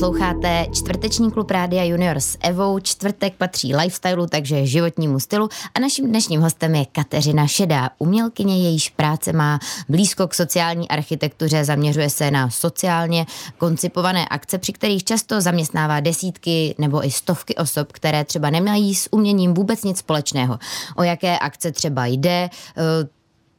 Posloucháte čtvrteční klub Rádia Junior s Evou. Čtvrtek patří lifestylu, takže životnímu stylu. A naším dnešním hostem je Kateřina Šedá, umělkyně, jejíž práce má blízko k sociální architektuře, zaměřuje se na sociálně koncipované akce, při kterých často zaměstnává desítky nebo i stovky osob, které třeba nemají s uměním vůbec nic společného. O jaké akce třeba jde,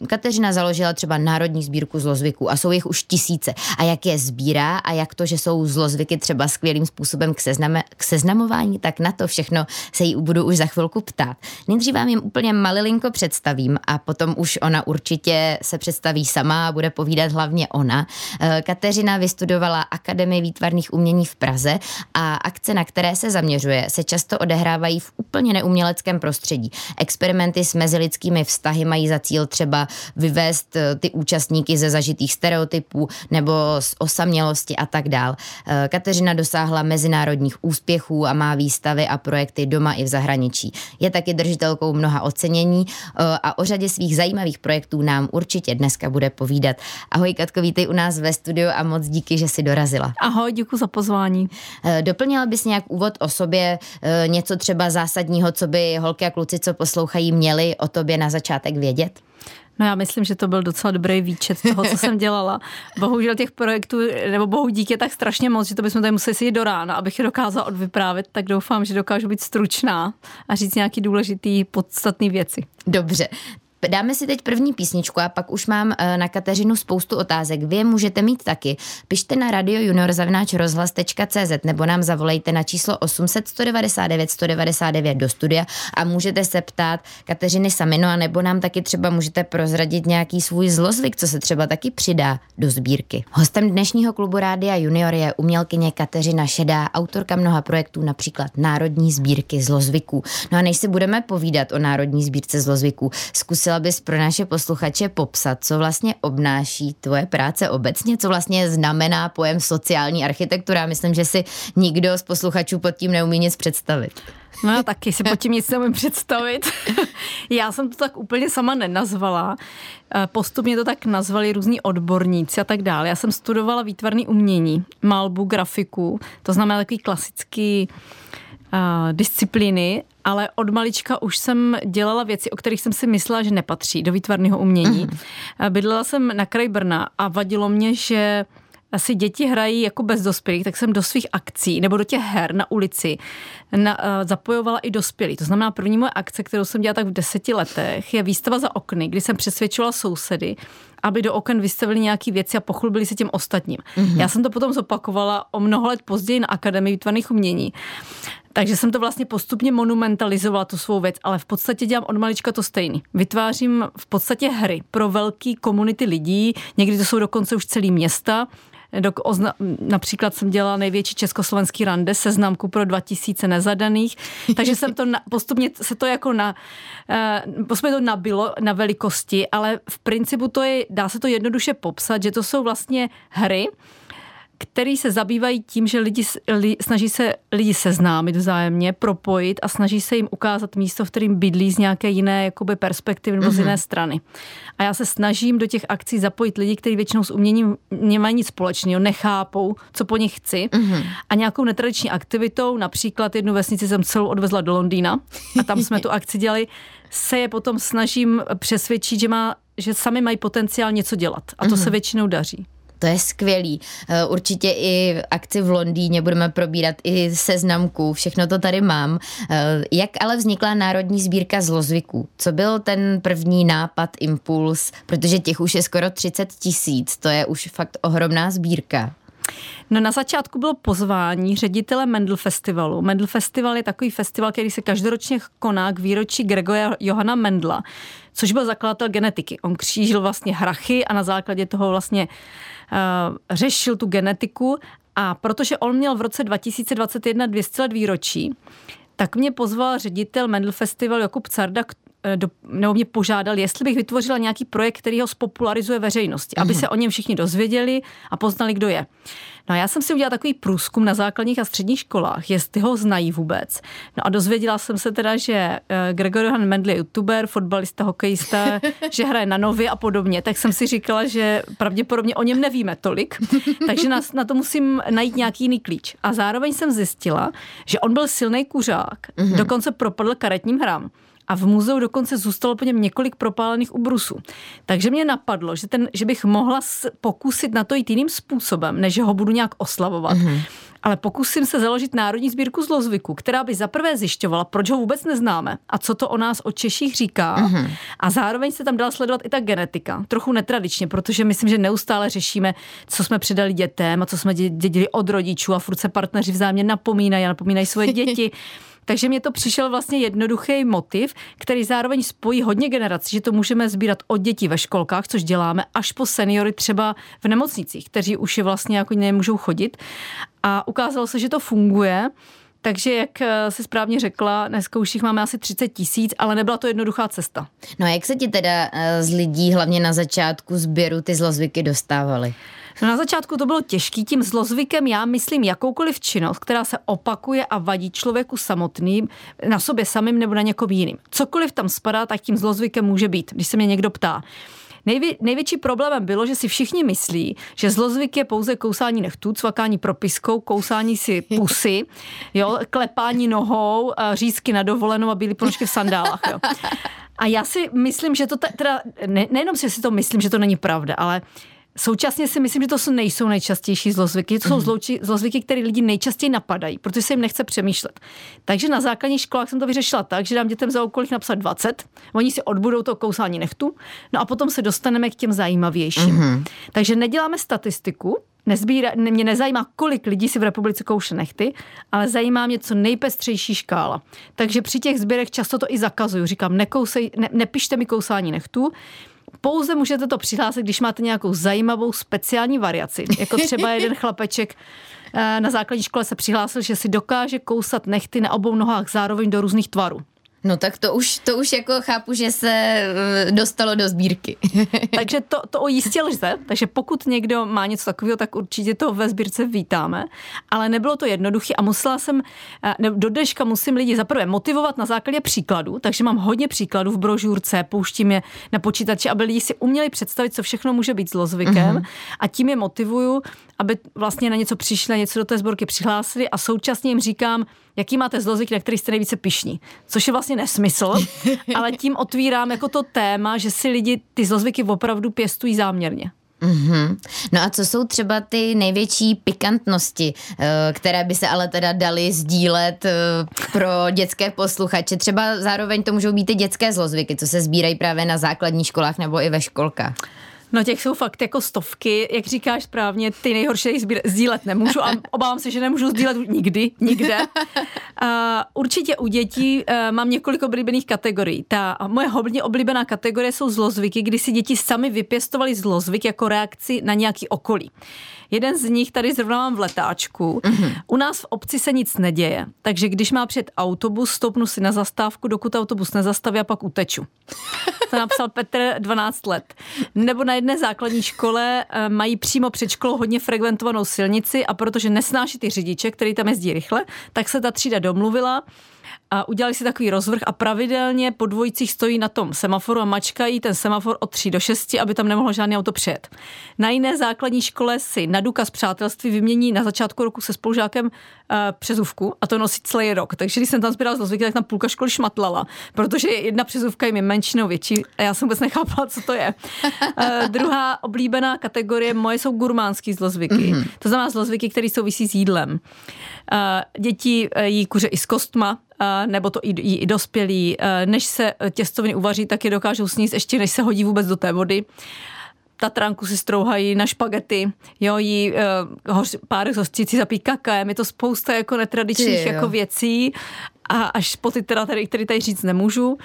Kateřina založila třeba Národní sbírku zlozvyků a jsou jich už tisíce. A jak je sbírá a jak to, že jsou zlozvyky třeba skvělým způsobem k, sezname, k seznamování, tak na to všechno se jí budu už za chvilku ptát. Nejdřív vám jim úplně malilinko představím a potom už ona určitě se představí sama a bude povídat hlavně ona. Eh, Kateřina vystudovala Akademii výtvarných umění v Praze a akce, na které se zaměřuje, se často odehrávají v úplně neuměleckém prostředí. Experimenty s mezilidskými vztahy mají za cíl třeba vyvést eh, ty účastníky ze zažitých stereotypů nebo z osamělosti a tak dál. Eh, Kateřina dosáhla mezinárodních úspěchů a má výstavy a projekty doma i v zahraničí. Je taky držitelkou mnoha ocenění eh, a o řadě svých zajímavých projektů nám určitě dneska bude povídat. Ahoj Katko, vítej u nás ve studiu a moc díky, že jsi dorazila. Ahoj, děkuji za pozvání. Doplnila bys nějak úvod o sobě, něco třeba zásadního, co by holky a kluci, co poslouchají, měli o tobě na začátek vědět? No já myslím, že to byl docela dobrý výčet toho, co jsem dělala. Bohužel těch projektů, nebo bohu díky, je tak strašně moc, že to bychom tady museli sedět do rána, abych je dokázala odvyprávět, tak doufám, že dokážu být stručná a říct nějaký důležitý, podstatný věci. Dobře, Dáme si teď první písničku a pak už mám eh, na Kateřinu spoustu otázek. Vy je můžete mít taky. Pište na radio junior rozhlas.cz nebo nám zavolejte na číslo 800 199 199 do studia a můžete se ptát Kateřiny Samino a nebo nám taky třeba můžete prozradit nějaký svůj zlozvyk, co se třeba taky přidá do sbírky. Hostem dnešního klubu Rádia Junior je umělkyně Kateřina Šedá, autorka mnoha projektů, například Národní sbírky zlozvyků. No a než si budeme povídat o Národní sbírce zlozvyků, zkusil zkusila bys pro naše posluchače popsat, co vlastně obnáší tvoje práce obecně, co vlastně znamená pojem sociální architektura. Myslím, že si nikdo z posluchačů pod tím neumí nic představit. No taky si pod tím nic neumím představit. já jsem to tak úplně sama nenazvala. Eh, postupně to tak nazvali různí odborníci a tak dále. Já jsem studovala výtvarné umění, malbu, grafiku, to znamená takový klasický uh, disciplíny, ale od malička už jsem dělala věci, o kterých jsem si myslela, že nepatří do výtvarného umění. Uh-huh. Bydlela jsem na kraji Brna a vadilo mě, že asi děti hrají jako bez dospělých, tak jsem do svých akcí nebo do těch her na ulici na, uh, zapojovala i dospělí. To znamená, první moje akce, kterou jsem dělala tak v deseti letech, je výstava za okny, kdy jsem přesvědčovala sousedy, aby do oken vystavili nějaké věci a pochlubili se těm ostatním. Mm-hmm. Já jsem to potom zopakovala o mnoho let později na Akademii výtvarných umění. Takže jsem to vlastně postupně monumentalizovala, tu svou věc, ale v podstatě dělám od malička to stejný. Vytvářím v podstatě hry pro velké komunity lidí, někdy to jsou dokonce už celý města, například jsem dělala největší československý rande, seznamku pro 2000 nezadaných, takže jsem to na, postupně se to jako na, uh, postupně to nabilo na velikosti, ale v principu to je, dá se to jednoduše popsat, že to jsou vlastně hry, který se zabývají tím, že lidi, li, snaží se lidi seznámit vzájemně, propojit a snaží se jim ukázat místo, v kterým bydlí z nějaké jiné jakoby, perspektivy nebo mm-hmm. z mhm. jiné strany. A já se snažím do těch akcí zapojit lidi, kteří většinou s uměním nemají nic společného, nechápou, co po nich chci. Mm-hmm. A nějakou netradiční aktivitou, například jednu vesnici jsem celou odvezla do Londýna a tam jsme tu akci dělali, se je potom snažím přesvědčit, že, má, že sami mají potenciál něco dělat. A to mm-hmm. se většinou daří. To je skvělý. Eh, určitě i akci v Londýně budeme probírat i seznamku, všechno to tady mám. Eh, jak ale vznikla Národní sbírka zlozvyků? Co byl ten první nápad, impuls? Protože těch už je skoro 30 tisíc, to je už fakt ohromná sbírka. No na začátku bylo pozvání ředitele Mendel Festivalu. Mendel Festival je takový festival, který se každoročně koná k výročí Gregora Johana Mendla, což byl zakladatel genetiky. On křížil vlastně hrachy a na základě toho vlastně řešil tu genetiku a protože on měl v roce 2021 200 let výročí, tak mě pozval ředitel Mendel Festival Jakub Carda eh, do, nebo mě požádal, jestli bych vytvořila nějaký projekt, který ho spopularizuje veřejnosti, aby se o něm všichni dozvěděli a poznali, kdo je. No a já jsem si udělala takový průzkum na základních a středních školách, jestli ho znají vůbec. No a dozvěděla jsem se teda, že eh, Gregory Han Mendel je youtuber, fotbalista, hokejista, že hraje na nově a podobně, tak jsem si říkala, že pravděpodobně o něm nevíme tolik, takže na, na to musím najít nějaký jiný klíč. A zároveň jsem zjistila, že on byl silný kuřák, mm-hmm. dokonce propadl karetním hrám a v muzeu dokonce zůstalo po něm několik propálených ubrusů. Takže mě napadlo, že, ten, že bych mohla pokusit na to jít jiným způsobem, než ho budu nějak oslavovat. Mm-hmm. Ale pokusím se založit národní sbírku zlozvyku, která by zaprvé zjišťovala, proč ho vůbec neznáme a co to o nás o Češích říká. Mm-hmm. A zároveň se tam dala sledovat i ta genetika. Trochu netradičně, protože myslím, že neustále řešíme, co jsme předali dětem a co jsme dědili od rodičů a furt se partneři vzájemně napomínají a napomínají svoje děti. Takže mě to přišel vlastně jednoduchý motiv, který zároveň spojí hodně generací, že to můžeme sbírat od dětí ve školkách, což děláme, až po seniory třeba v nemocnicích, kteří už je vlastně jako nemůžou chodit. A ukázalo se, že to funguje. Takže, jak eh, se správně řekla, dneska už jich máme asi 30 tisíc, ale nebyla to jednoduchá cesta. No a jak se ti teda eh, z lidí, hlavně na začátku sběru, ty zlozvyky dostávaly? No na začátku to bylo těžký, tím zlozvykem já myslím jakoukoliv činnost, která se opakuje a vadí člověku samotným, na sobě samým nebo na někom jiným. Cokoliv tam spadá, tak tím zlozvykem může být, když se mě někdo ptá. Nejvě, největší problémem bylo, že si všichni myslí, že zlozvyk je pouze kousání nechtů, cvakání propiskou, kousání si pusy, jo, klepání nohou, řízky na dovolenou a bílý ponožky v sandálách. Jo. A já si myslím, že to teda, ne, nejenom si to myslím, že to není pravda, ale Současně si myslím, že to jsou nejsou nejčastější zlozvyky. To jsou mm. zloči, zlozvyky, které lidi nejčastěji napadají, protože se jim nechce přemýšlet. Takže na základních školách jsem to vyřešila tak, že dám dětem za úkol napsat 20, oni si odbudou to kousání nechtu, no a potom se dostaneme k těm zajímavějším. Mm. Takže neděláme statistiku, Nezbírá, mě nezajímá, kolik lidí si v republice kouše nechty, ale zajímá mě co nejpestřejší škála. Takže při těch sběrech často to i zakazuju. Říkám, nekousej, ne, nepište mi kousání nechtů, pouze můžete to přihlásit, když máte nějakou zajímavou speciální variaci. Jako třeba jeden chlapeček eh, na základní škole se přihlásil, že si dokáže kousat nechty na obou nohách zároveň do různých tvarů. No tak to už, to už jako chápu, že se eh, dostalo do sbírky. takže to, to jistě lze, takže pokud někdo má něco takového, tak určitě to ve sbírce vítáme, ale nebylo to jednoduché a musela jsem, eh, do dneška musím lidi zaprvé motivovat na základě příkladů, takže mám hodně příkladů v brožurce, pouštím je na počítači, aby lidi si uměli představit, co všechno může být zlozvykem mm-hmm. a tím je motivuju, aby vlastně na něco přišli, něco do té sborky přihlásili a současně jim říkám, jaký máte zlozvyk, na který jste nejvíce pišní. Což je vlastně nesmysl, ale tím otvírám jako to téma, že si lidi ty zlozvyky opravdu pěstují záměrně. Mm-hmm. No a co jsou třeba ty největší pikantnosti, eh, které by se ale teda daly sdílet eh, pro dětské posluchače? Třeba zároveň to můžou být i dětské zlozvyky, co se sbírají právě na základních školách nebo i ve školkách. No těch jsou fakt jako stovky, jak říkáš správně, ty nejhorší sdílet nemůžu a obávám se, že nemůžu sdílet nikdy, nikde. Uh, určitě u dětí uh, mám několik oblíbených kategorií. Ta moje hodně oblíbená kategorie jsou zlozvyky, kdy si děti sami vypěstovali zlozvyk jako reakci na nějaký okolí. Jeden z nich tady zrovna mám v letáčku. Mm-hmm. U nás v obci se nic neděje, takže když má před autobus, stoupnu si na zastávku, dokud autobus nezastaví a pak uteču. To napsal Petr 12 let. Nebo na jedné základní škole eh, mají přímo před školou hodně frekventovanou silnici a protože nesnáší ty řidiče, který tam jezdí rychle, tak se ta třída domluvila, a udělali si takový rozvrh a pravidelně po dvojicích stojí na tom semaforu a mačkají ten semafor od 3 do 6, aby tam nemohlo žádný auto přijet. Na jiné základní škole si na důkaz přátelství vymění na začátku roku se spolužákem uh, přezůvku a to nosí celý rok. Takže když jsem tam sbíral zlozvyky, tak tam půlka školy šmatlala, protože jedna přezůvka jim je menší nebo větší a já jsem vůbec nechápala, co to je. Uh, druhá oblíbená kategorie moje jsou gurmánský zlozvyky. Mm-hmm. To znamená zlozvyky, které souvisí s jídlem. Uh, děti jí kuře i s kostma, nebo to jí i dospělí. Než se těstoviny uvaří, tak je dokážou sníst ještě, než se hodí vůbec do té vody. Tatranku si strouhají na špagety, jo, jí uh, hoř, pár hosticí zapí kakaem, je to spousta jako netradičních Ty, jako věcí a až po ty teda, tady, který tady říct nemůžu.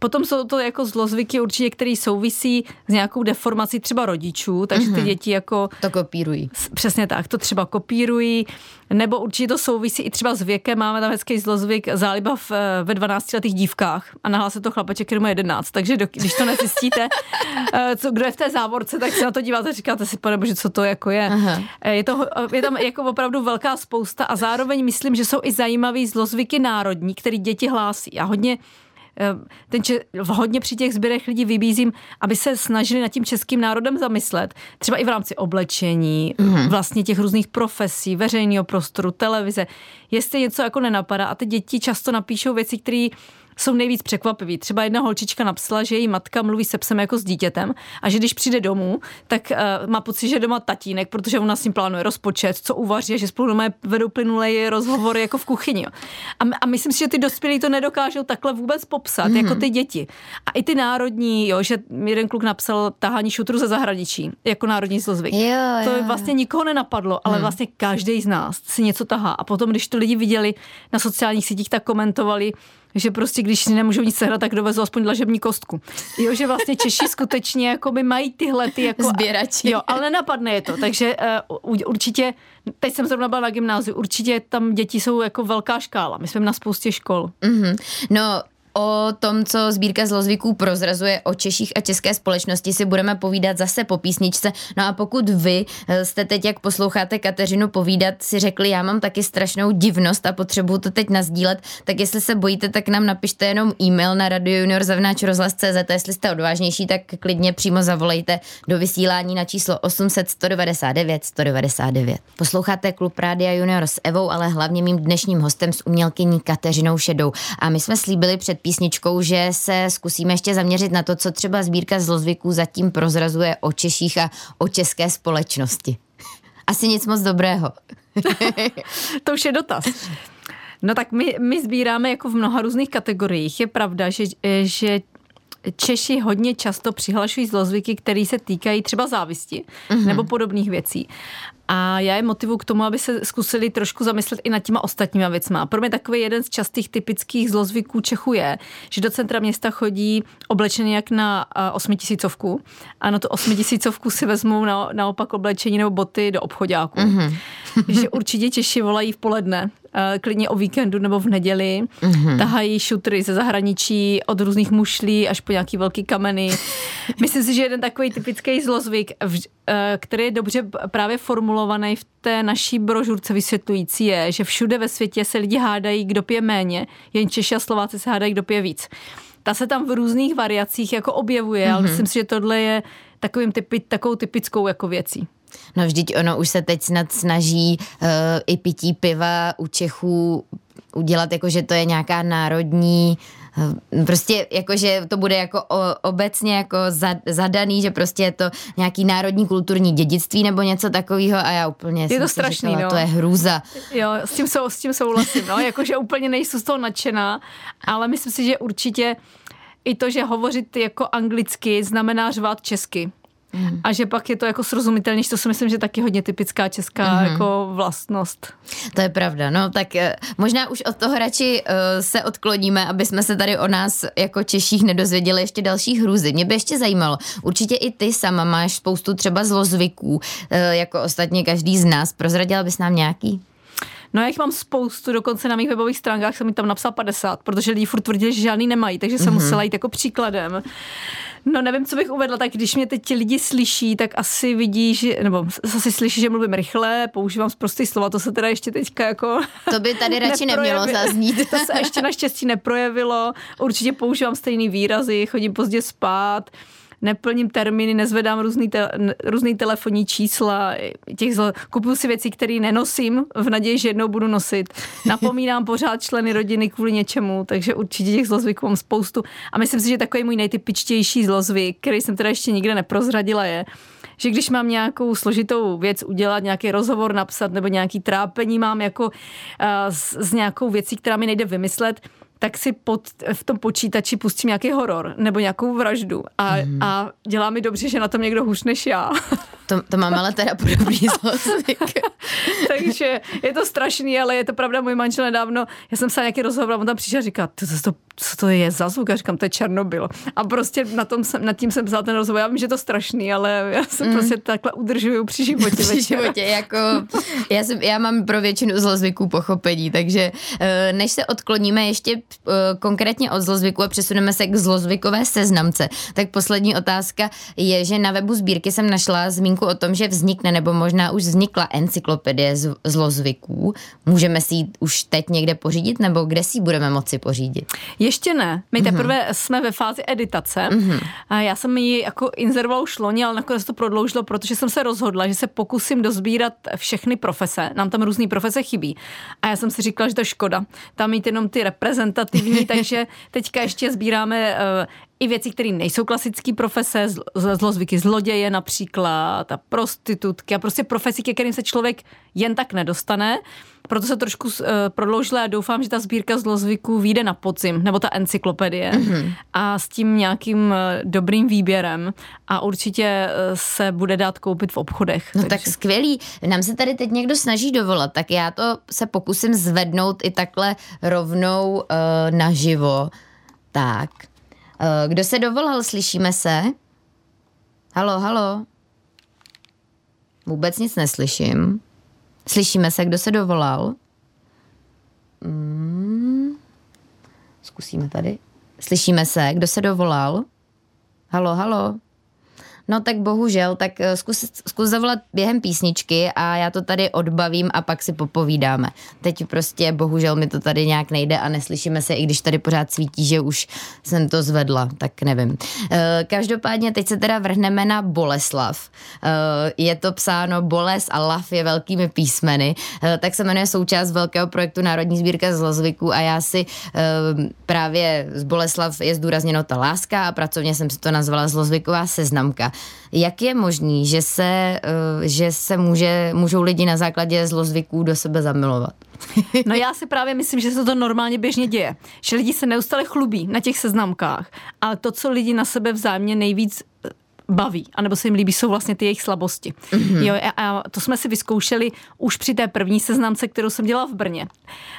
Potom jsou to jako zlozvyky určitě, které souvisí s nějakou deformací třeba rodičů, takže ty mhm. děti jako... To kopírují. Přesně tak, to třeba kopírují, nebo určitě to souvisí i třeba s věkem. Máme tam hezký zlozvyk záliba v, eh, ve 12 letých dívkách a nahlásí to chlapeček, který má 11. Takže do, když to nezjistíte, eh, co, kdo je v té závorce, tak se na to díváte a říkáte si, pane bože, co to jako je. Aha. Eh, je, to, je tam jako opravdu velká spousta a zároveň myslím, že jsou i zajímavý zlozvyky národní, který děti hlásí. Já hodně ten če- hodně při těch sběrech lidí vybízím, aby se snažili nad tím českým národem zamyslet, třeba i v rámci oblečení, mm-hmm. vlastně těch různých profesí, veřejného prostoru, televize. Jestli něco jako nenapadá a ty děti často napíšou věci, které jsou nejvíc překvapivý. Třeba jedna holčička napsala, že její matka mluví se psem jako s dítětem a že když přijde domů, tak uh, má pocit, že je doma tatínek, protože ona s ním plánuje rozpočet, co uvaří a že spolu doma vedou plynulé rozhovory jako v kuchyni. A, a myslím si, že ty dospělí to nedokážou takhle vůbec popsat, mm-hmm. jako ty děti. A i ty národní, jo, že jeden kluk napsal tahání šutru ze zahraničí, jako národní zlozvyk. Jo, jo. To vlastně nikoho nenapadlo, ale hmm. vlastně každý z nás si něco tahá. A potom, když to lidi viděli na sociálních sítích, tak komentovali, že prostě když si nemůžou nic sehnat, tak dovezou aspoň dlažební kostku. Jo, že vlastně Češi skutečně jako by mají tyhle ty jako... Sběrači. Jo, ale nenapadne je to, takže uh, určitě, teď jsem zrovna byla na gymnáziu, určitě tam děti jsou jako velká škála. My jsme na spoustě škol. Mm-hmm. No, O tom, co sbírka zlozvyků prozrazuje o Češích a české společnosti, si budeme povídat zase po písničce. No a pokud vy eh, jste teď, jak posloucháte Kateřinu povídat, si řekli, já mám taky strašnou divnost a potřebuju to teď nazdílet, tak jestli se bojíte, tak nám napište jenom e-mail na radiojunior.cz, jestli jste odvážnější, tak klidně přímo zavolejte do vysílání na číslo 800 199 199. Posloucháte Klub Rádia Junior s Evou, ale hlavně mým dnešním hostem s umělkyní Kateřinou Šedou. A my jsme slíbili před písničkou, že se zkusíme ještě zaměřit na to, co třeba sbírka zlozvyků zatím prozrazuje o Češích a o české společnosti. Asi nic moc dobrého. to už je dotaz. No tak my, my sbíráme jako v mnoha různých kategoriích. Je pravda, že, že Češi hodně často přihlašují zlozvyky, které se týkají třeba závisti mm-hmm. nebo podobných věcí. A já je motivu k tomu, aby se zkusili trošku zamyslet i nad těma ostatníma věcma. Pro mě takový jeden z častých typických zlozvyků Čechu je, že do centra města chodí oblečený jak na osmitisícovku a na tu osmitisícovku si vezmou na, naopak oblečení nebo boty do obchodáku. Mm-hmm. že určitě Češi volají v poledne, klidně o víkendu nebo v neděli, mm-hmm. tahají šutry ze zahraničí od různých mušlí až po nějaký velký kameny. Myslím si, že jeden takový typický zlozvyk, který je dobře právě formulovaný v té naší brožurce vysvětlující je, že všude ve světě se lidi hádají, kdo pije méně, jen Češi a Slováci se hádají, kdo pije víc. Ta se tam v různých variacích jako objevuje, mm-hmm. ale myslím si, že tohle je takovým typi, takovou typickou jako věcí. No vždyť ono už se teď snad snaží uh, i pití piva u Čechů udělat jako, že to je nějaká národní Eh, prostě jako, že to bude jako obecně jako zadaný, že prostě je to nějaký národní kulturní dědictví nebo něco takového a já úplně je to strašný, říkala, no. to je hrůza. Jo, s tím, sou, s tím souhlasím, no, jakože úplně nejsou z toho nadšená, ale myslím si, že určitě i to, že hovořit jako anglicky znamená řvát česky. Mm. A že pak je to jako srozumitelnější, to si myslím, že taky hodně typická česká mm. jako vlastnost. To je pravda, no tak eh, možná už od toho radši uh, se odkloníme, aby jsme se tady o nás jako Češích nedozvěděli ještě další hrůzy. Mě by ještě zajímalo, určitě i ty sama máš spoustu třeba zlozvyků, uh, jako ostatně každý z nás. Prozradila bys nám nějaký? No já jich mám spoustu, dokonce na mých webových stránkách jsem mi tam napsal 50, protože lidi furt tvrdili, že žádný nemají, takže jsem mm-hmm. musela jít jako příkladem. No nevím, co bych uvedla, tak když mě teď ti lidi slyší, tak asi vidí, že, nebo asi slyší, že mluvím rychle, používám prostý slova, to se teda ještě teďka jako... To by tady radši nemělo zaznít. to se ještě naštěstí neprojevilo, určitě používám stejný výrazy, chodím pozdě spát, neplním termíny, nezvedám různý, te, různý telefonní čísla, těch zl, kupuju si věci, které nenosím v naději, že jednou budu nosit. Napomínám pořád členy rodiny kvůli něčemu, takže určitě těch zlozvyků mám spoustu. A myslím si, že takový můj nejtypičtější zlozvyk, který jsem teda ještě nikde neprozradila, je, že když mám nějakou složitou věc udělat, nějaký rozhovor napsat nebo nějaký trápení mám jako uh, s, s nějakou věcí, která mi nejde vymyslet, tak si pod, v tom počítači pustím nějaký horor nebo nějakou vraždu a, mm. a dělá mi dobře, že na tom někdo hůř než já. To, to mám ale teda podobný zlozvyk. Takže je to strašný, ale je to pravda, můj manžel nedávno, já jsem se nějaký rozhovor, on tam přišel a říká, to, to, co to je za zvuk? Já říkám, to je Černobyl. A prostě na tom jsem, nad tím jsem psal ten rozhovor. Já vím, že to strašný, ale já se mm. prostě takhle udržuju při životě. při životě, jako já, jsem, já mám pro většinu zlozvyků pochopení, takže eh, než se odkloníme ještě eh, konkrétně od zlozvyku a přesuneme se k zlozvykové seznamce, tak poslední otázka je, že na webu sbírky jsem našla zmínku o tom, že vznikne nebo možná už vznikla encyklopedie zlozvyků. Můžeme si ji už teď někde pořídit nebo kde si ji budeme moci pořídit? Ještě ne. My mhm. teprve mm-hmm. jsme ve fázi editace. Mm-hmm. A já jsem ji jako inzerovala už loni, ale nakonec to prodloužilo, protože jsem se rozhodla, že se pokusím dozbírat všechny profese. Nám tam různé profese chybí. A já jsem si říkala, že to je škoda. Tam mít jenom ty reprezentativní, takže teďka ještě sbíráme uh, i věci, které nejsou klasické profese, zlozvyky zloděje například, a prostitutky a prostě profesi, ke kterým se člověk jen tak nedostane. Proto se trošku uh, prodloužila a doufám, že ta sbírka zlozvyků vyjde na podzim, nebo ta encyklopedie mm-hmm. a s tím nějakým uh, dobrým výběrem a určitě uh, se bude dát koupit v obchodech. No takže. tak skvělý. Nám se tady teď někdo snaží dovolat, tak já to se pokusím zvednout i takhle rovnou uh, naživo. Tak. Uh, kdo se dovolal, slyšíme se? Halo, halo. Vůbec nic neslyším. Slyšíme se, kdo se dovolal? Mm. Zkusíme tady. Slyšíme se, kdo se dovolal? Halo, halo. No tak bohužel, tak eh, zkus, zkus zavolat během písničky a já to tady odbavím a pak si popovídáme. Teď prostě bohužel mi to tady nějak nejde a neslyšíme se, i když tady pořád svítí, že už jsem to zvedla, tak nevím. Eh, každopádně teď se teda vrhneme na Boleslav. Eh, je to psáno Boles a Lav je velkými písmeny, tak se jmenuje součást velkého projektu Národní sbírka zlozvyků a já si právě z Boleslav je zdůrazněno ta láska a pracovně jsem si to nazvala zlozvyková seznamka. Jak je možný, že se, eh, že se může, můžou lidi na základě zlozvyků do sebe zamilovat? No já si právě myslím, že se to normálně běžně děje. Že lidi se neustále chlubí na těch seznamkách, ale to, co lidi na sebe vzájemně nejvíc baví, anebo se jim líbí, jsou vlastně ty jejich slabosti. Mm-hmm. Jo, a, a to jsme si vyzkoušeli už při té první seznamce, kterou jsem dělala v Brně.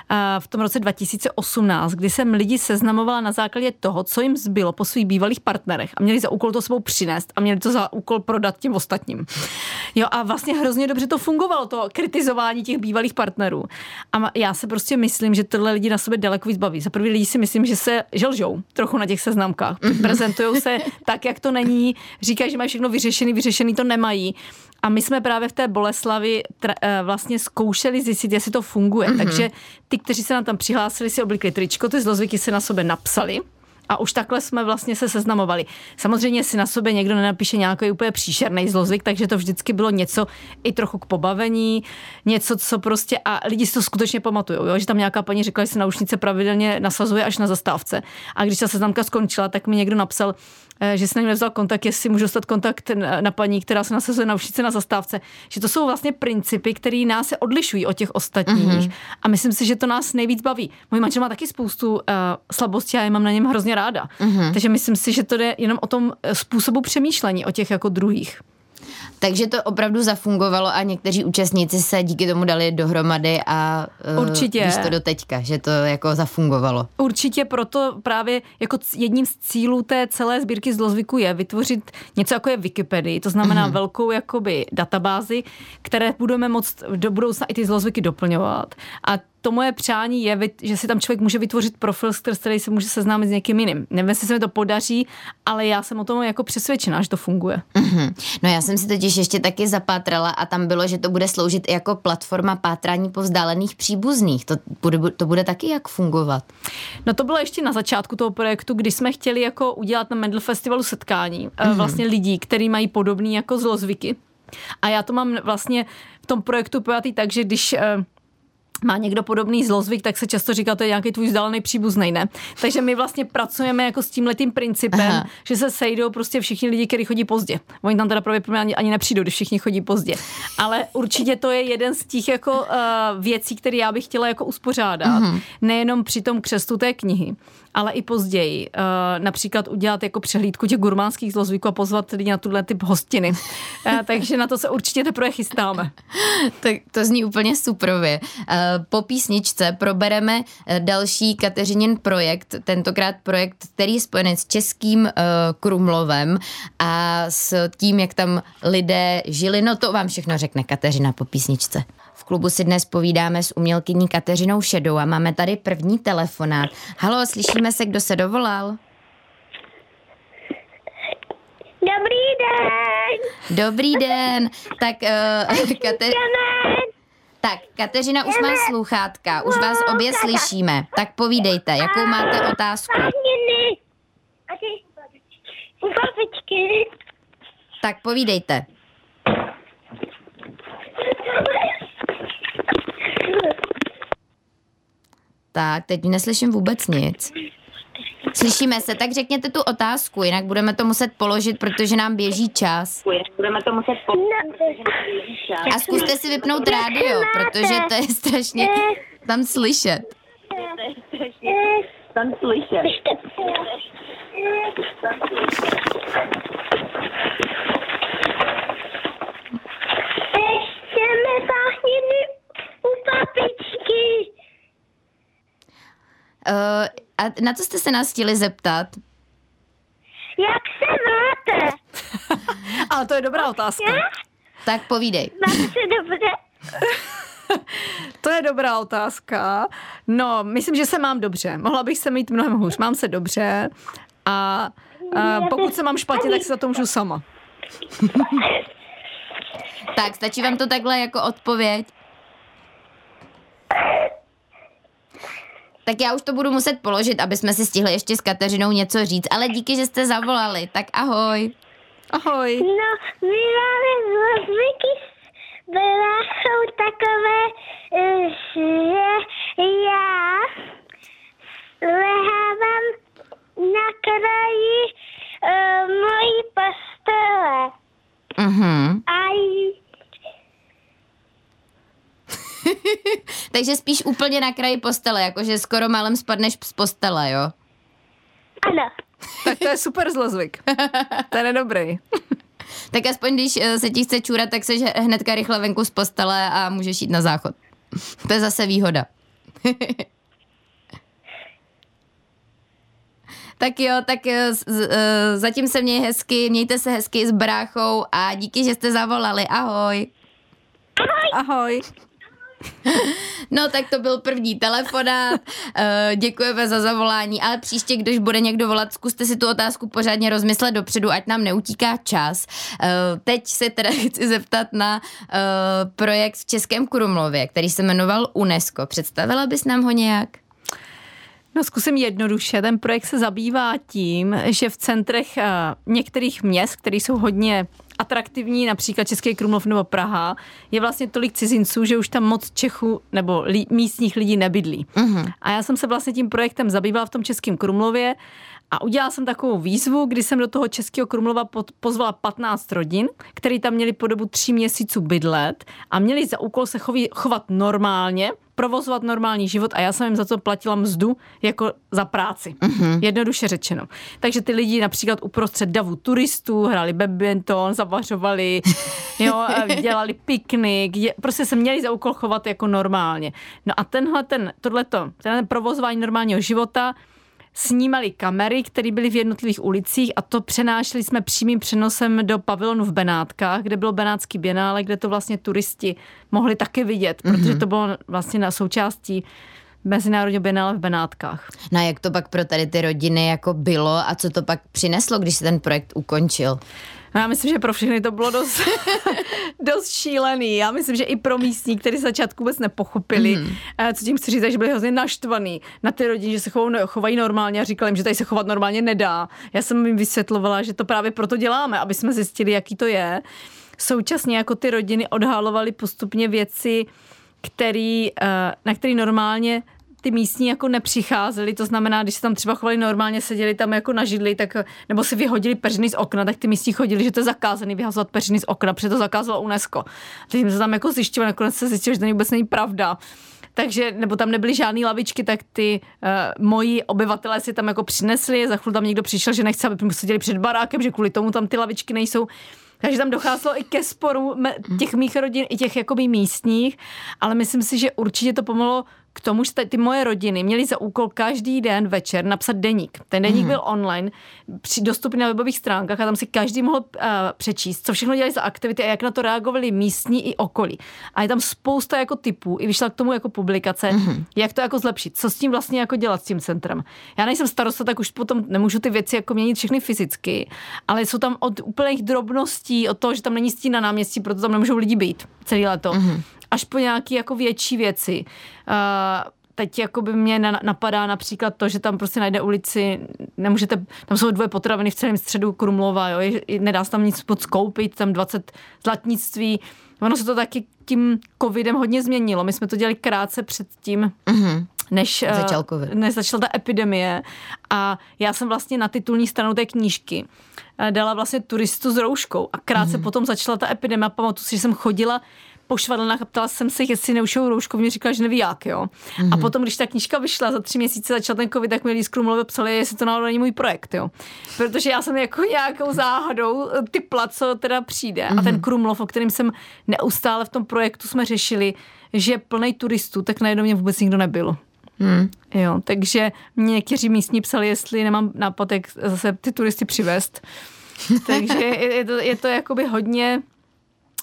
A v tom roce 2018, kdy jsem lidi seznamovala na základě toho, co jim zbylo po svých bývalých partnerech a měli za úkol to sebou přinést a měli to za úkol prodat těm ostatním. Jo, a vlastně hrozně dobře to fungovalo, to kritizování těch bývalých partnerů. A já se prostě myslím, že tyhle lidi na sebe daleko víc baví. Za první lidi si myslím, že se želžou trochu na těch seznamkách. Mm-hmm. Prezentují se tak, jak to není, říkají říkají, že mají všechno vyřešený, vyřešený to nemají. A my jsme právě v té Boleslavi tra- eh, vlastně zkoušeli zjistit, jestli to funguje. Mm-hmm. Takže ty, kteří se nám tam přihlásili, si oblikli tričko, ty zlozvyky se na sobě napsali a už takhle jsme vlastně se seznamovali. Samozřejmě si na sobě někdo nenapíše nějaký úplně příšerný zlozvyk, takže to vždycky bylo něco i trochu k pobavení, něco, co prostě, a lidi si to skutečně pamatují, jo? že tam nějaká paní řekla, že se naušnice pravidelně nasazuje až na zastávce. A když ta seznamka skončila, tak mi někdo napsal, že si na mě nevzal kontakt, jestli můžu dostat kontakt na paní, která se nasazuje na ušice na zastávce. Že to jsou vlastně principy, které nás se odlišují od těch ostatních. Mm-hmm. A myslím si, že to nás nejvíc baví. Můj manžel má taky spoustu uh, slabostí a já mám na něm hrozně ráda. Mm-hmm. Takže myslím si, že to jde jenom o tom eh, způsobu přemýšlení o těch jako druhých. Takže to opravdu zafungovalo a někteří účastníci se díky tomu dali dohromady a uh, Určitě. víš to do teďka, že to jako zafungovalo. Určitě proto právě jako jedním z cílů té celé sbírky zlozvyku je vytvořit něco jako je Wikipedii, to znamená mm-hmm. velkou jakoby databázi, které budeme moct do budoucna i ty zlozvyky doplňovat. A to moje přání je, že si tam člověk může vytvořit profil, z který se může seznámit s někým jiným. Nevím, jestli se mi to podaří, ale já jsem o tom jako přesvědčená, že to funguje. Mm-hmm. No já jsem si totiž ještě taky zapátrala a tam bylo, že to bude sloužit jako platforma pátrání po vzdálených příbuzných. To bude, to bude taky jak fungovat? No to bylo ještě na začátku toho projektu, kdy jsme chtěli jako udělat na Mendel Festivalu setkání mm-hmm. vlastně lidí, kteří mají podobný jako zlozvyky. A já to mám vlastně v tom projektu pojatý tak, že když eh, má někdo podobný zlozvyk, tak se často říká, to je nějaký tvůj vzdálený příbuzný, ne? Takže my vlastně pracujeme jako s tímhletým principem, Aha. že se sejdou prostě všichni lidi, kteří chodí pozdě. Oni tam teda právě ani, ani nepřijdou, když všichni chodí pozdě. Ale určitě to je jeden z těch jako uh, věcí, které já bych chtěla jako uspořádat. Uh-huh. Nejenom při tom křestu té knihy, ale i později. Uh, například udělat jako přehlídku těch gurmánských zlozvyků a pozvat lidi na tuhle typ hostiny. Uh, takže na to se určitě teprve chystáme. tak to zní úplně suprově. Uh, po písničce probereme další Kateřinin projekt, tentokrát projekt, který je spojený s českým uh, Krumlovem a s tím, jak tam lidé žili. No to vám všechno řekne Kateřina po písničce. V klubu si dnes povídáme s umělkyní Kateřinou Šedou a máme tady první telefonát. Halo, slyšíme se, kdo se dovolal? Dobrý den. Dobrý den. Tak, uh, Kate... tak Kateřina už má sluchátka, už vás obě slyšíme. Tak povídejte, jakou máte otázku? Tak povídejte. Tak, teď neslyším vůbec nic. Slyšíme se, tak řekněte tu otázku, jinak budeme to muset položit, protože nám běží čas. Budeme to muset položit, A zkuste si vypnout rádio, protože to je strašně tam slyšet. Tam slyšet. Ještě mi u papičky. Uh, a na co jste se nás chtěli zeptat? Jak se máte? Ale to je dobrá otázka. Já? Tak povídej. Máte se dobře? to je dobrá otázka. No, myslím, že se mám dobře. Mohla bych se mít mnohem hůř. Mám se dobře a, a pokud se mám špatně, tak se za to můžu sama. tak, stačí vám to takhle jako odpověď? Tak já už to budu muset položit, aby jsme si stihli ještě s Kateřinou něco říct, ale díky, že jste zavolali, tak ahoj. Ahoj. No, my máme zlozvyky byla, jsou takové, že já lehávám na kraji uh, mojí postele. Mhm. A Takže spíš úplně na kraji postele, jakože skoro málem spadneš z postele, jo? Ano. tak to je super zlozvyk. to je nedobrý. tak aspoň když eh, se ti chce čůrat, tak se hnedka rychle venku z postele a můžeš jít na záchod. to je zase výhoda. Tak jo, tak eh, z, z, eh, zatím se měj hezky, mějte se hezky s bráchou a díky, že jste zavolali. Ahoj. Ahoj. Ahoj. No tak to byl první telefonát, uh, děkujeme za zavolání, ale příště, když bude někdo volat, zkuste si tu otázku pořádně rozmyslet dopředu, ať nám neutíká čas. Uh, teď se teda chci zeptat na uh, projekt v Českém Krumlově, který se jmenoval UNESCO. Představila bys nám ho nějak? No zkusím jednoduše. Ten projekt se zabývá tím, že v centrech některých měst, které jsou hodně atraktivní, například Český Krumlov nebo Praha, je vlastně tolik cizinců, že už tam moc Čechů nebo li, místních lidí nebydlí. Uh-huh. A já jsem se vlastně tím projektem zabývala v tom Českém Krumlově a udělala jsem takovou výzvu, kdy jsem do toho Českého Krumlova pozvala 15 rodin, který tam měli po dobu tří měsíců bydlet a měli za úkol se choví, chovat normálně, provozovat normální život a já jsem jim za to platila mzdu jako za práci. Uh-huh. Jednoduše řečeno. Takže ty lidi například uprostřed davu turistů hráli badminton, zavařovali, jo, dělali piknik, prostě se měli za úkol chovat jako normálně. No a tenhle, ten, tohleto, ten provozování normálního života snímali kamery, které byly v jednotlivých ulicích a to přenášeli jsme přímým přenosem do pavilonu v Benátkách, kde bylo Benátský bienále, kde to vlastně turisti mohli taky vidět, mm-hmm. protože to bylo vlastně na součástí Mezinárodního bienále v Benátkách. No a jak to pak pro tady ty rodiny jako bylo a co to pak přineslo, když se ten projekt ukončil? No já myslím, že pro všechny to bylo dost, dost šílený. Já myslím, že i pro místní, kteří začátku vůbec nepochopili, mm. co tím chci říct, že byli hrozně naštvaný na ty rodiny, že se chovají normálně a říkali jim, že tady se chovat normálně nedá. Já jsem jim vysvětlovala, že to právě proto děláme, aby jsme zjistili, jaký to je. Současně jako ty rodiny odhalovaly postupně věci, který, eh, na který normálně ty místní jako nepřicházeli, to znamená, když se tam třeba chovali normálně, seděli tam jako na židli, tak, nebo si vyhodili peřiny z okna, tak ty místní chodili, že to je zakázaný vyhazovat peřiny z okna, protože to zakázalo UNESCO. Takže jsme se tam jako zjišťovali, nakonec se zjistilo, že to vůbec není pravda takže, nebo tam nebyly žádné lavičky, tak ty uh, moji obyvatelé si tam jako přinesli, za chvíli tam někdo přišel, že nechce, aby seděli před barákem, že kvůli tomu tam ty lavičky nejsou. Takže tam docházelo i ke sporu těch mých rodin, i těch jakoby místních, ale myslím si, že určitě to pomohlo k tomu, že ty moje rodiny měly za úkol každý den večer napsat deník. Ten deník mm. byl online, při, dostupný na webových stránkách a tam si každý mohl uh, přečíst, co všechno dělali za aktivity a jak na to reagovali místní i okolí. A je tam spousta jako typů, i vyšla k tomu jako publikace, mm. jak to jako zlepšit, co s tím vlastně jako dělat s tím centrem. Já nejsem starosta, tak už potom nemůžu ty věci jako měnit všechny fyzicky, ale jsou tam od úplných drobností, od toho, že tam není stín na náměstí, proto tam nemůžou lidi být celý leto. Mm až po nějaké jako větší věci. Uh, teď jako by mě napadá například to, že tam prostě najde ulici, nemůžete, tam jsou dvoje potraviny v celém středu Krumlova, jo, nedá se tam nic moc koupit, tam 20 zlatnictví. Ono se to taky tím covidem hodně změnilo. My jsme to dělali krátce před tím, mm-hmm. než, eh, Začal COVID. než začala ta epidemie. A já jsem vlastně na titulní stranu té knížky eh, dala vlastně turistu s rouškou a krátce mm-hmm. potom začala ta epidemie. Pamatuju si, že jsem chodila pošvadlená a ptala jsem se, jestli neušou roušku, mě říkala, že neví jak, jo. Mm-hmm. A mhm. potom, když ta knížka vyšla, za tři měsíce začal ten covid, tak mi lidi z psali, jestli to náhodou není můj projekt, jo. Protože já jsem jako nějakou záhadou typla, co teda přijde. Mm-hmm. A ten mhm. Krumlov, o kterým jsem neustále v tom projektu jsme řešili, že je plný turistů, tak najednou mě vůbec nikdo nebyl. Hmm. Jo, takže mě někteří místní psali, jestli nemám nápad, jak zase ty turisty přivést. takže je, je to, je to jakoby hodně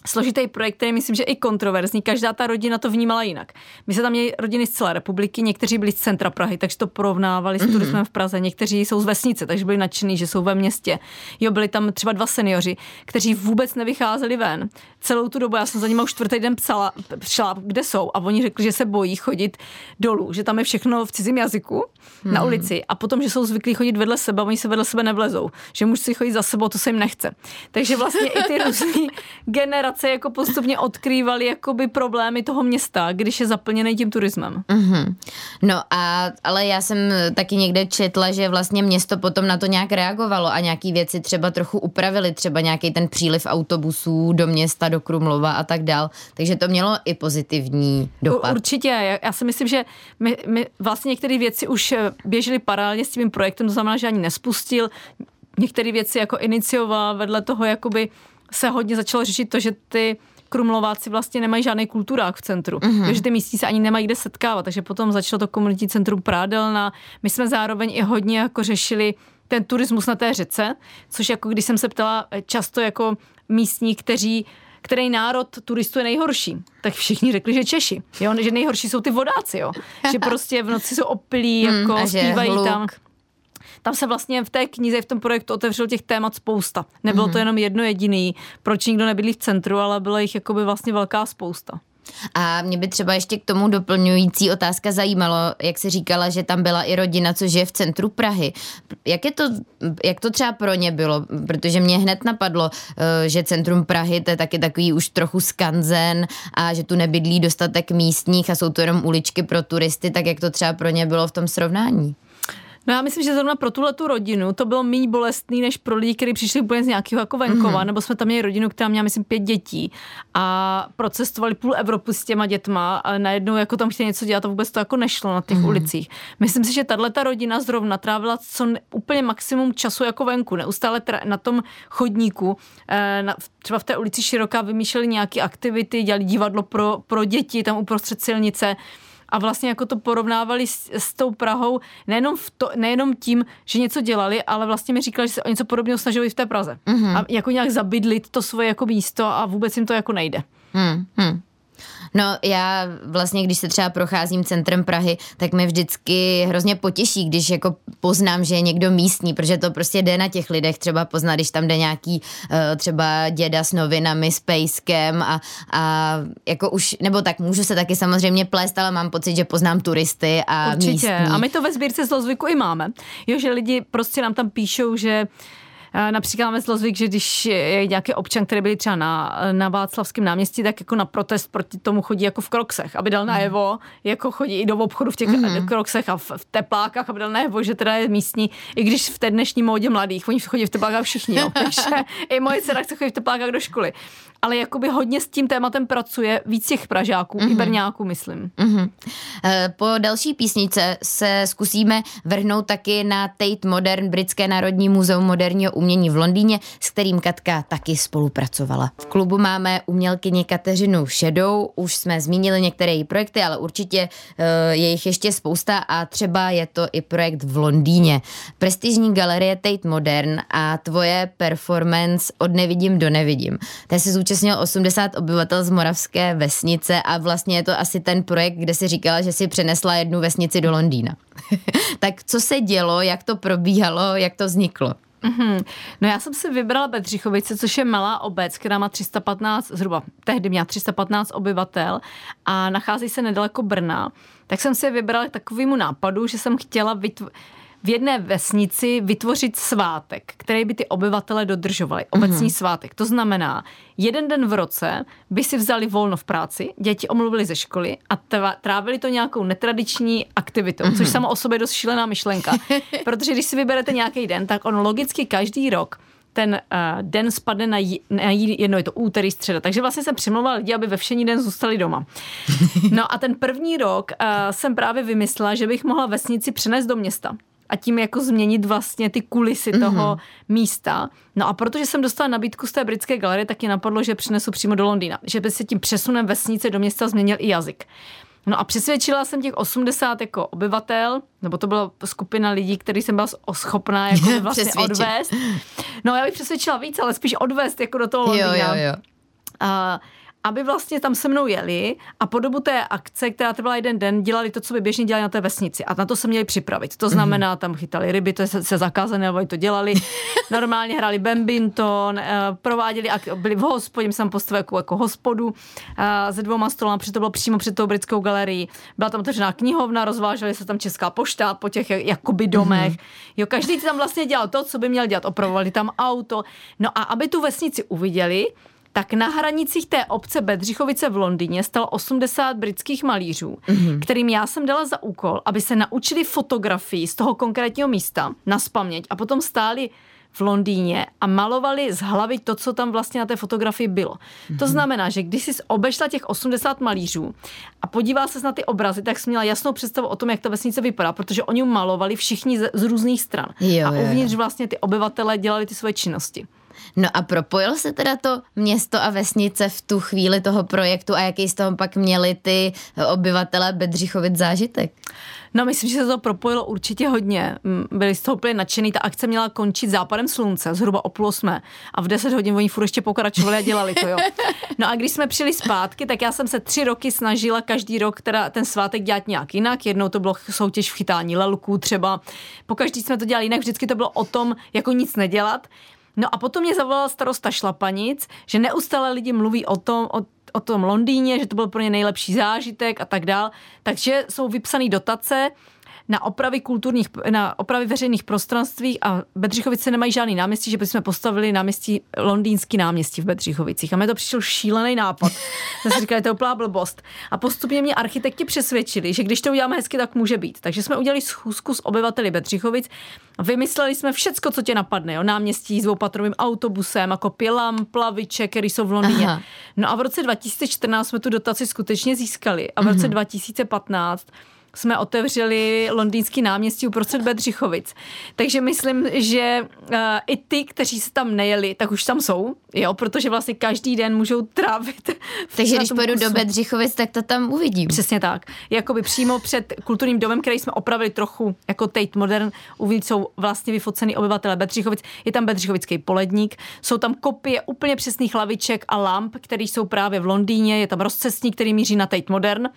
složitý projekt, který myslím, že i kontroverzní. Každá ta rodina to vnímala jinak. My se tam měli rodiny z celé republiky, někteří byli z centra Prahy, takže to porovnávali s mm-hmm. turismem v Praze, někteří jsou z vesnice, takže byli nadšení, že jsou ve městě. Jo, byli tam třeba dva seniori, kteří vůbec nevycházeli ven. Celou tu dobu já jsem za nimi už čtvrtý den psala, pšla, kde jsou a oni řekli, že se bojí chodit dolů, že tam je všechno v cizím jazyku mm-hmm. na ulici a potom, že jsou zvyklí chodit vedle sebe, oni se vedle sebe nevlezou, že musí chodit za sebou, to se jim nechce. Takže vlastně i ty různé generace generace jako postupně odkrývaly jakoby problémy toho města, když je zaplněný tím turismem. Mm-hmm. No a, ale já jsem taky někde četla, že vlastně město potom na to nějak reagovalo a nějaký věci třeba trochu upravili, třeba nějaký ten příliv autobusů do města, do Krumlova a tak dál. Takže to mělo i pozitivní dopad. Určitě. Já, já si myslím, že my, my vlastně některé věci už běžely paralelně s tím projektem, to znamená, že ani nespustil. Některé věci jako inicioval vedle toho jakoby se hodně začalo řešit to, že ty Krumlováci vlastně nemají žádný kulturák v centru, mm-hmm. takže ty místní se ani nemají kde setkávat, takže potom začalo to komunitní centrum Prádelna. My jsme zároveň i hodně jako řešili ten turismus na té řece, což jako když jsem se ptala často jako místní, kteří který národ turistů je nejhorší, tak všichni řekli, že Češi, jo? že nejhorší jsou ty vodáci, jo? že prostě v noci jsou opilí, mm, jako mm, zpívají tam tam se vlastně v té knize, v tom projektu otevřel těch témat spousta. Nebylo mm-hmm. to mhm. jenom jedno jediný, proč nikdo nebydlí v centru, ale byla jich jakoby vlastně velká spousta. A mě by třeba ještě k tomu doplňující otázka zajímalo, jak se říkala, že tam byla i rodina, což je v centru Prahy. Jak, je to, jak to třeba pro ně bylo? Protože mě hned napadlo, eh, že centrum Prahy to je taky takový už trochu skanzen a že tu nebydlí dostatek místních a jsou to jenom uličky pro turisty, tak jak to třeba pro ně bylo v tom srovnání? No já myslím, že zrovna pro tuhle tu rodinu to bylo méně bolestný, než pro lidi, kteří přišli úplně z nějakého jako venkova, mm-hmm. nebo jsme tam měli rodinu, která měla, myslím, pět dětí a procestovali půl Evropu s těma dětma a najednou jako tam chtěli něco dělat a vůbec to jako nešlo na těch mm-hmm. ulicích. Myslím si, že tahle ta rodina zrovna trávila co ne, úplně maximum času jako venku, neustále tra- na tom chodníku, eh, na, třeba v té ulici Široká vymýšleli nějaké aktivity, dělali divadlo pro, pro děti tam uprostřed silnice a vlastně jako to porovnávali s, s tou Prahou nejenom, v to, nejenom tím, že něco dělali, ale vlastně mi říkali, že se o něco podobného snažili v té Praze. Mm-hmm. A jako nějak zabydlit to svoje jako místo a vůbec jim to jako nejde. Mm-hmm. No já vlastně, když se třeba procházím centrem Prahy, tak mě vždycky hrozně potěší, když jako poznám, že je někdo místní, protože to prostě jde na těch lidech třeba poznat, když tam jde nějaký uh, třeba děda s novinami, s pejskem a, a jako už, nebo tak můžu se taky samozřejmě plést, ale mám pocit, že poznám turisty a Určitě. místní. A my to ve sbírce zlozvyku i máme. Jo, že lidi prostě nám tam píšou, že Eh, Například máme zlozvyk, že když je nějaký občan, který byl třeba na, na Václavském náměstí, tak jako na protest proti tomu chodí jako v kroksech, aby dal najevo, jako chodí i do obchodu v těch mm. kroksech a v, v teplákách, aby dal najevo, že teda je místní, i když v té dnešní módě mladých, oni chodí v teplákách všichni, jo, takže i moje dcera chce chodit v teplákách do školy. Ale jakoby hodně s tím tématem pracuje víc těch Pražáků, mm-hmm. i Brňáků, myslím. Mm-hmm. Po další písnice se zkusíme vrhnout taky na Tate Modern, Britské národní muzeum moderního umění v Londýně, s kterým Katka taky spolupracovala. V klubu máme umělkyni Kateřinu Šedou, už jsme zmínili některé její projekty, ale určitě uh, je jich ještě spousta a třeba je to i projekt v Londýně. Prestižní galerie Tate Modern a tvoje performance od nevidím do nevidím. Té se zúčastnilo 80 obyvatel z Moravské vesnice a vlastně je to asi ten projekt, kde si říkala, že si přenesla jednu vesnici do Londýna. tak co se dělo, jak to probíhalo, jak to vzniklo? Mm-hmm. No já jsem si vybrala Bedřichovice, což je malá obec, která má 315, zhruba tehdy měla 315 obyvatel a nachází se nedaleko Brna. Tak jsem si vybrala takovému nápadu, že jsem chtěla vytvořit v jedné vesnici vytvořit svátek, který by ty obyvatele dodržovali. Obecní mm-hmm. svátek. To znamená, jeden den v roce by si vzali volno v práci, děti omluvili ze školy a tva, trávili to nějakou netradiční aktivitou, mm-hmm. což samo o sobě je dost šílená myšlenka. Protože když si vyberete nějaký den, tak on logicky každý rok ten uh, den spadne na, jí, na jí, jedno, je to úterý, středa. Takže vlastně jsem přimlouvala lidi, aby ve všení den zůstali doma. No a ten první rok uh, jsem právě vymyslela, že bych mohla vesnici přenést do města a tím jako změnit vlastně ty kulisy mm-hmm. toho místa. No a protože jsem dostala nabídku z té britské galerie, tak je napadlo, že přinesu přímo do Londýna. Že by se tím přesunem vesnice do města změnil i jazyk. No a přesvědčila jsem těch 80 jako obyvatel, nebo to byla skupina lidí, který jsem byla schopná jako vlastně odvést. No já bych přesvědčila víc, ale spíš odvést jako do toho Londýna. Jo, jo, jo. A aby vlastně tam se mnou jeli a po dobu té akce, která trvala jeden den, dělali to, co by běžně dělali na té vesnici. A na to se měli připravit. To znamená, tam chytali ryby, to se, se zakázané, ale to dělali. Normálně hráli badminton, eh, prováděli, byli v hospodě, jsem postavil jako, jako hospodu eh, se dvouma stolama, protože to bylo přímo před tou britskou galerií. Byla tam otevřená knihovna, rozváželi se tam česká pošta po těch jakoby domech. Jo, každý tam vlastně dělal to, co by měl dělat. Opravovali tam auto. No a aby tu vesnici uviděli, tak na hranicích té obce Bedřichovice v Londýně stalo 80 britských malířů, mm-hmm. kterým já jsem dala za úkol, aby se naučili fotografii z toho konkrétního místa na spaměť a potom stáli v Londýně a malovali z hlavy to, co tam vlastně na té fotografii bylo. Mm-hmm. To mhm. znamená, že když jsi obešla těch 80 malířů a podívala se na ty obrazy, tak jsi měla jasnou představu o tom, jak ta vesnice vypadá, protože oni malovali všichni z, z různých stran. Jo, a uvnitř vlastně ty obyvatele dělali ty svoje činnosti. No a propojil se teda to město a vesnice v tu chvíli toho projektu a jaký z toho pak měli ty obyvatele Bedřichovit zážitek? No, myslím, že se to propojilo určitě hodně. Byli z toho úplně nadšený. Ta akce měla končit západem slunce, zhruba o půl osmé. A v 10 hodin oni furt ještě pokračovali a dělali to, jo. No a když jsme přijeli zpátky, tak já jsem se tři roky snažila každý rok teda ten svátek dělat nějak jinak. Jednou to bylo soutěž v chytání lelků třeba. Po každý jsme to dělali jinak, vždycky to bylo o tom, jako nic nedělat. No a potom mě zavolal starosta Šlapanic, že neustále lidi mluví o tom, o, o tom Londýně, že to byl pro ně nejlepší zážitek a tak dál. Takže jsou vypsané dotace na opravy kulturních, na opravy veřejných prostranství a Bedřichovice nemají žádný náměstí, že bychom postavili náměstí, londýnský náměstí v Bedřichovicích. A mi to přišel šílený nápad. Já si říkali, to je úplná blbost. A postupně mě architekti přesvědčili, že když to uděláme hezky, tak může být. Takže jsme udělali schůzku s obyvateli Bedřichovic. Vymysleli jsme všecko, co tě napadne. Jo? Náměstí s dvoupatrovým autobusem, jako lamp, plaviče, které jsou v Londýně. Aha. No a v roce 2014 jsme tu dotaci skutečně získali. A v roce 2015 mhm jsme otevřeli londýnský náměstí uprostřed Bedřichovic. Takže myslím, že uh, i ty, kteří se tam nejeli, tak už tam jsou, jo, protože vlastně každý den můžou trávit. Takže když pojedu do Bedřichovic, tak to tam uvidím. Přesně tak. Jakoby přímo před kulturním domem, který jsme opravili trochu jako Tate Modern, uvnitř jsou vlastně vyfocený obyvatele Bedřichovic. Je tam Bedřichovický poledník, jsou tam kopie úplně přesných laviček a lamp, které jsou právě v Londýně, je tam rozcestník, který míří na Tate Modern.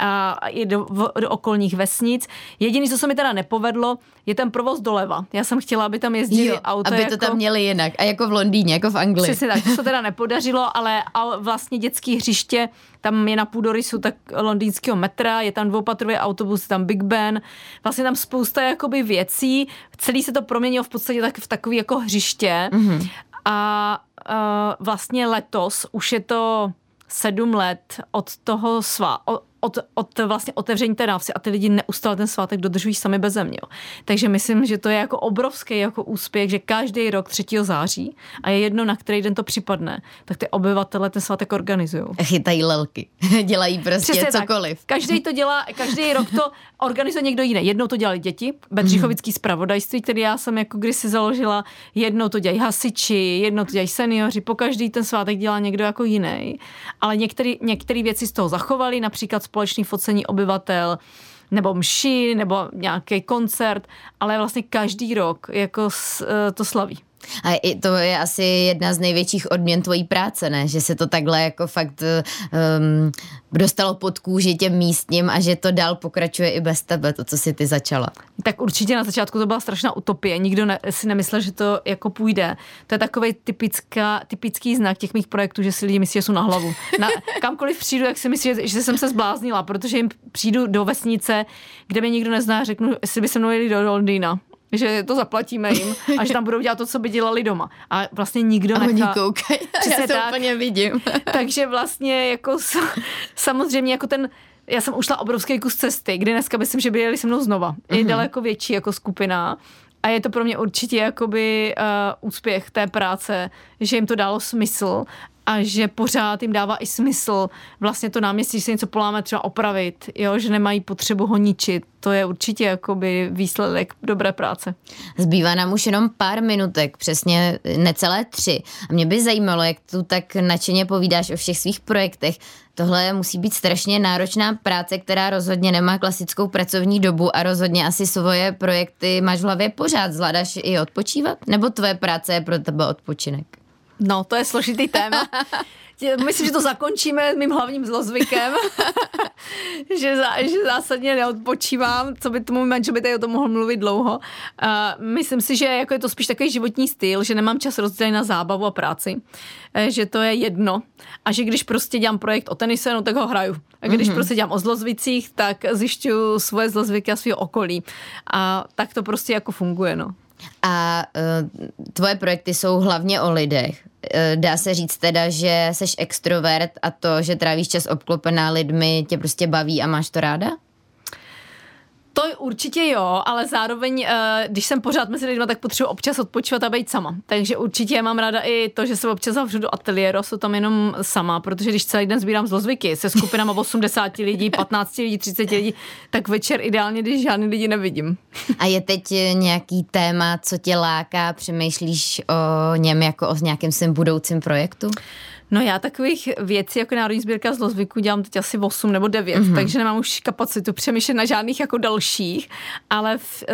A je do, v, do okolních vesnic. Jediný, co se mi teda nepovedlo, je ten provoz doleva. Já jsem chtěla, aby tam jezdili Jo, auta. aby jako... to tam měli jinak. A jako v Londýně, jako v Anglii. Přesně tak, to se teda nepodařilo, ale a vlastně dětský hřiště, tam je na půdorysu tak londýnského metra, je tam dvoupatrový autobus, je tam Big Ben, vlastně tam spousta jakoby věcí, celý se to proměnilo v podstatě tak v takový jako hřiště mm-hmm. a uh, vlastně letos už je to sedm let od toho svá, od, od vlastně otevření té návsi a ty lidi neustále ten svátek dodržují sami bez země. Takže myslím, že to je jako obrovský jako úspěch, že každý rok 3. září a je jedno, na který den to připadne, tak ty obyvatele ten svátek organizují. Chytají lelky. Dělají prostě Přesně cokoliv. Tak. Každý to dělá, každý rok to organizuje někdo jiný. Jednou to dělali děti, Bedřichovický zpravodajství, který já jsem jako kdysi založila, jednou to dělají hasiči, jednou to dělají seniori, po každý ten svátek dělá někdo jako jiný. Ale některé věci z toho zachovali, například společný focení obyvatel, nebo mši, nebo nějaký koncert, ale vlastně každý rok jako eh, to slaví. A i to je asi jedna z největších odměn tvojí práce, ne? Že se to takhle jako fakt um, dostalo pod kůži těm místním a že to dál pokračuje i bez tebe, to, co si ty začala. Tak určitě na začátku to byla strašná utopie. Nikdo ne, si nemyslel, že to jako půjde. To je takový typický znak těch mých projektů, že si lidi myslí, že jsou na hlavu. Na, kamkoliv přijdu, jak si myslí, že, že jsem se zbláznila, protože jim přijdu do vesnice, kde mě nikdo nezná, řeknu, jestli by se mnou jeli do Londýna že to zaplatíme jim a že tam budou dělat to, co by dělali doma. A vlastně nikdo a nechá... oni koukají, já to tak. úplně vidím. Takže vlastně jako samozřejmě jako ten já jsem ušla obrovský kus cesty, kdy dneska myslím, že by jeli se mnou znova. Je mm-hmm. daleko větší jako skupina a je to pro mě určitě jakoby uh, úspěch té práce, že jim to dalo smysl a že pořád jim dává i smysl vlastně to náměstí, se něco poláme třeba opravit, jo, že nemají potřebu ho ničit. To je určitě jakoby výsledek dobré práce. Zbývá nám už jenom pár minutek, přesně necelé tři. A mě by zajímalo, jak tu tak nadšeně povídáš o všech svých projektech. Tohle musí být strašně náročná práce, která rozhodně nemá klasickou pracovní dobu a rozhodně asi svoje projekty máš v hlavě pořád. Zvládáš i odpočívat? Nebo tvoje práce je pro tebe odpočinek? No, to je složitý téma. Myslím, že to zakončíme mým hlavním zlozvykem, že, za, že zásadně neodpočívám, co by tomu by tady o tom mohl mluvit dlouho. Uh, myslím si, že jako je to spíš takový životní styl, že nemám čas rozdělit na zábavu a práci, uh, že to je jedno a že když prostě dělám projekt o tenise, no tak ho hraju. A když mm-hmm. prostě dělám o zlozvicích, tak zjišťuju svoje zlozvyky a svého okolí. A tak to prostě jako funguje, no. A uh, tvoje projekty jsou hlavně o lidech. Uh, dá se říct teda, že jsi extrovert a to, že trávíš čas obklopená lidmi, tě prostě baví a máš to ráda? To určitě jo, ale zároveň, eh, když jsem pořád mezi lidmi, tak potřebuji občas odpočívat a být sama. Takže určitě mám ráda i to, že se občas zavřu do ateliéru, jsou tam jenom sama, protože když celý den sbírám zlozvyky se skupinama 80 lidí, 15 lidí, 30 lidí, tak večer ideálně, když žádný lidi nevidím. A je teď nějaký téma, co tě láká, přemýšlíš o něm jako o nějakém svém budoucím projektu? No já takových věcí jako Národní sbírka zlozvyku dělám teď asi 8 nebo 9, mm-hmm. takže nemám už kapacitu přemýšlet na žádných jako dalších, ale v,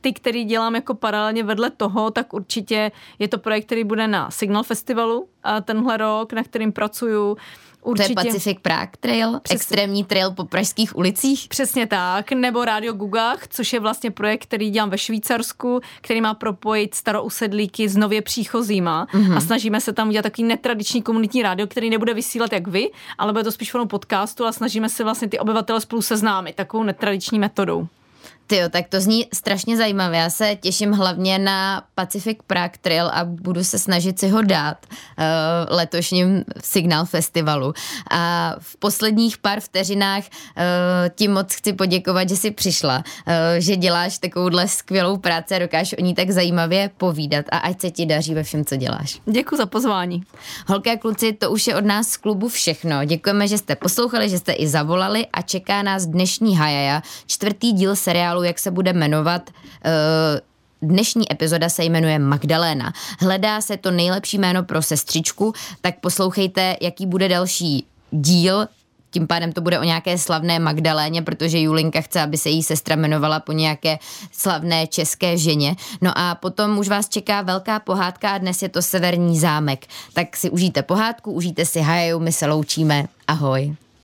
ty, který dělám jako paralelně vedle toho, tak určitě je to projekt, který bude na Signal Festivalu a tenhle rok, na kterým pracuju. Určitě. To je Pacific Prague Trail, Přesně. extrémní trail po pražských ulicích. Přesně tak, nebo Radio Gugach, což je vlastně projekt, který dělám ve Švýcarsku, který má propojit starousedlíky s nově příchozíma mm-hmm. a snažíme se tam udělat takový netradiční komunitní rádio, který nebude vysílat jak vy, ale bude to spíš formou podcastu a snažíme se vlastně ty obyvatele spolu seznámit takovou netradiční metodou. Ty tak to zní strašně zajímavé. Já se těším hlavně na Pacific Prague Trail a budu se snažit si ho dát uh, letošním Signál festivalu. A v posledních pár vteřinách uh, ti moc chci poděkovat, že jsi přišla, uh, že děláš takovouhle skvělou práci a dokážeš o ní tak zajímavě povídat a ať se ti daří ve všem, co děláš. Děkuji za pozvání. Holky a kluci, to už je od nás z klubu všechno. Děkujeme, že jste poslouchali, že jste i zavolali a čeká nás dnešní Hajaja, čtvrtý díl seriálu seriálu, jak se bude jmenovat. Eh, dnešní epizoda se jmenuje Magdaléna. Hledá se to nejlepší jméno pro sestřičku, tak poslouchejte, jaký bude další díl tím pádem to bude o nějaké slavné Magdaléně, protože Julinka chce, aby se jí sestra jmenovala po nějaké slavné české ženě. No a potom už vás čeká velká pohádka a dnes je to Severní zámek. Tak si užijte pohádku, užijte si hajaju, my se loučíme. Ahoj.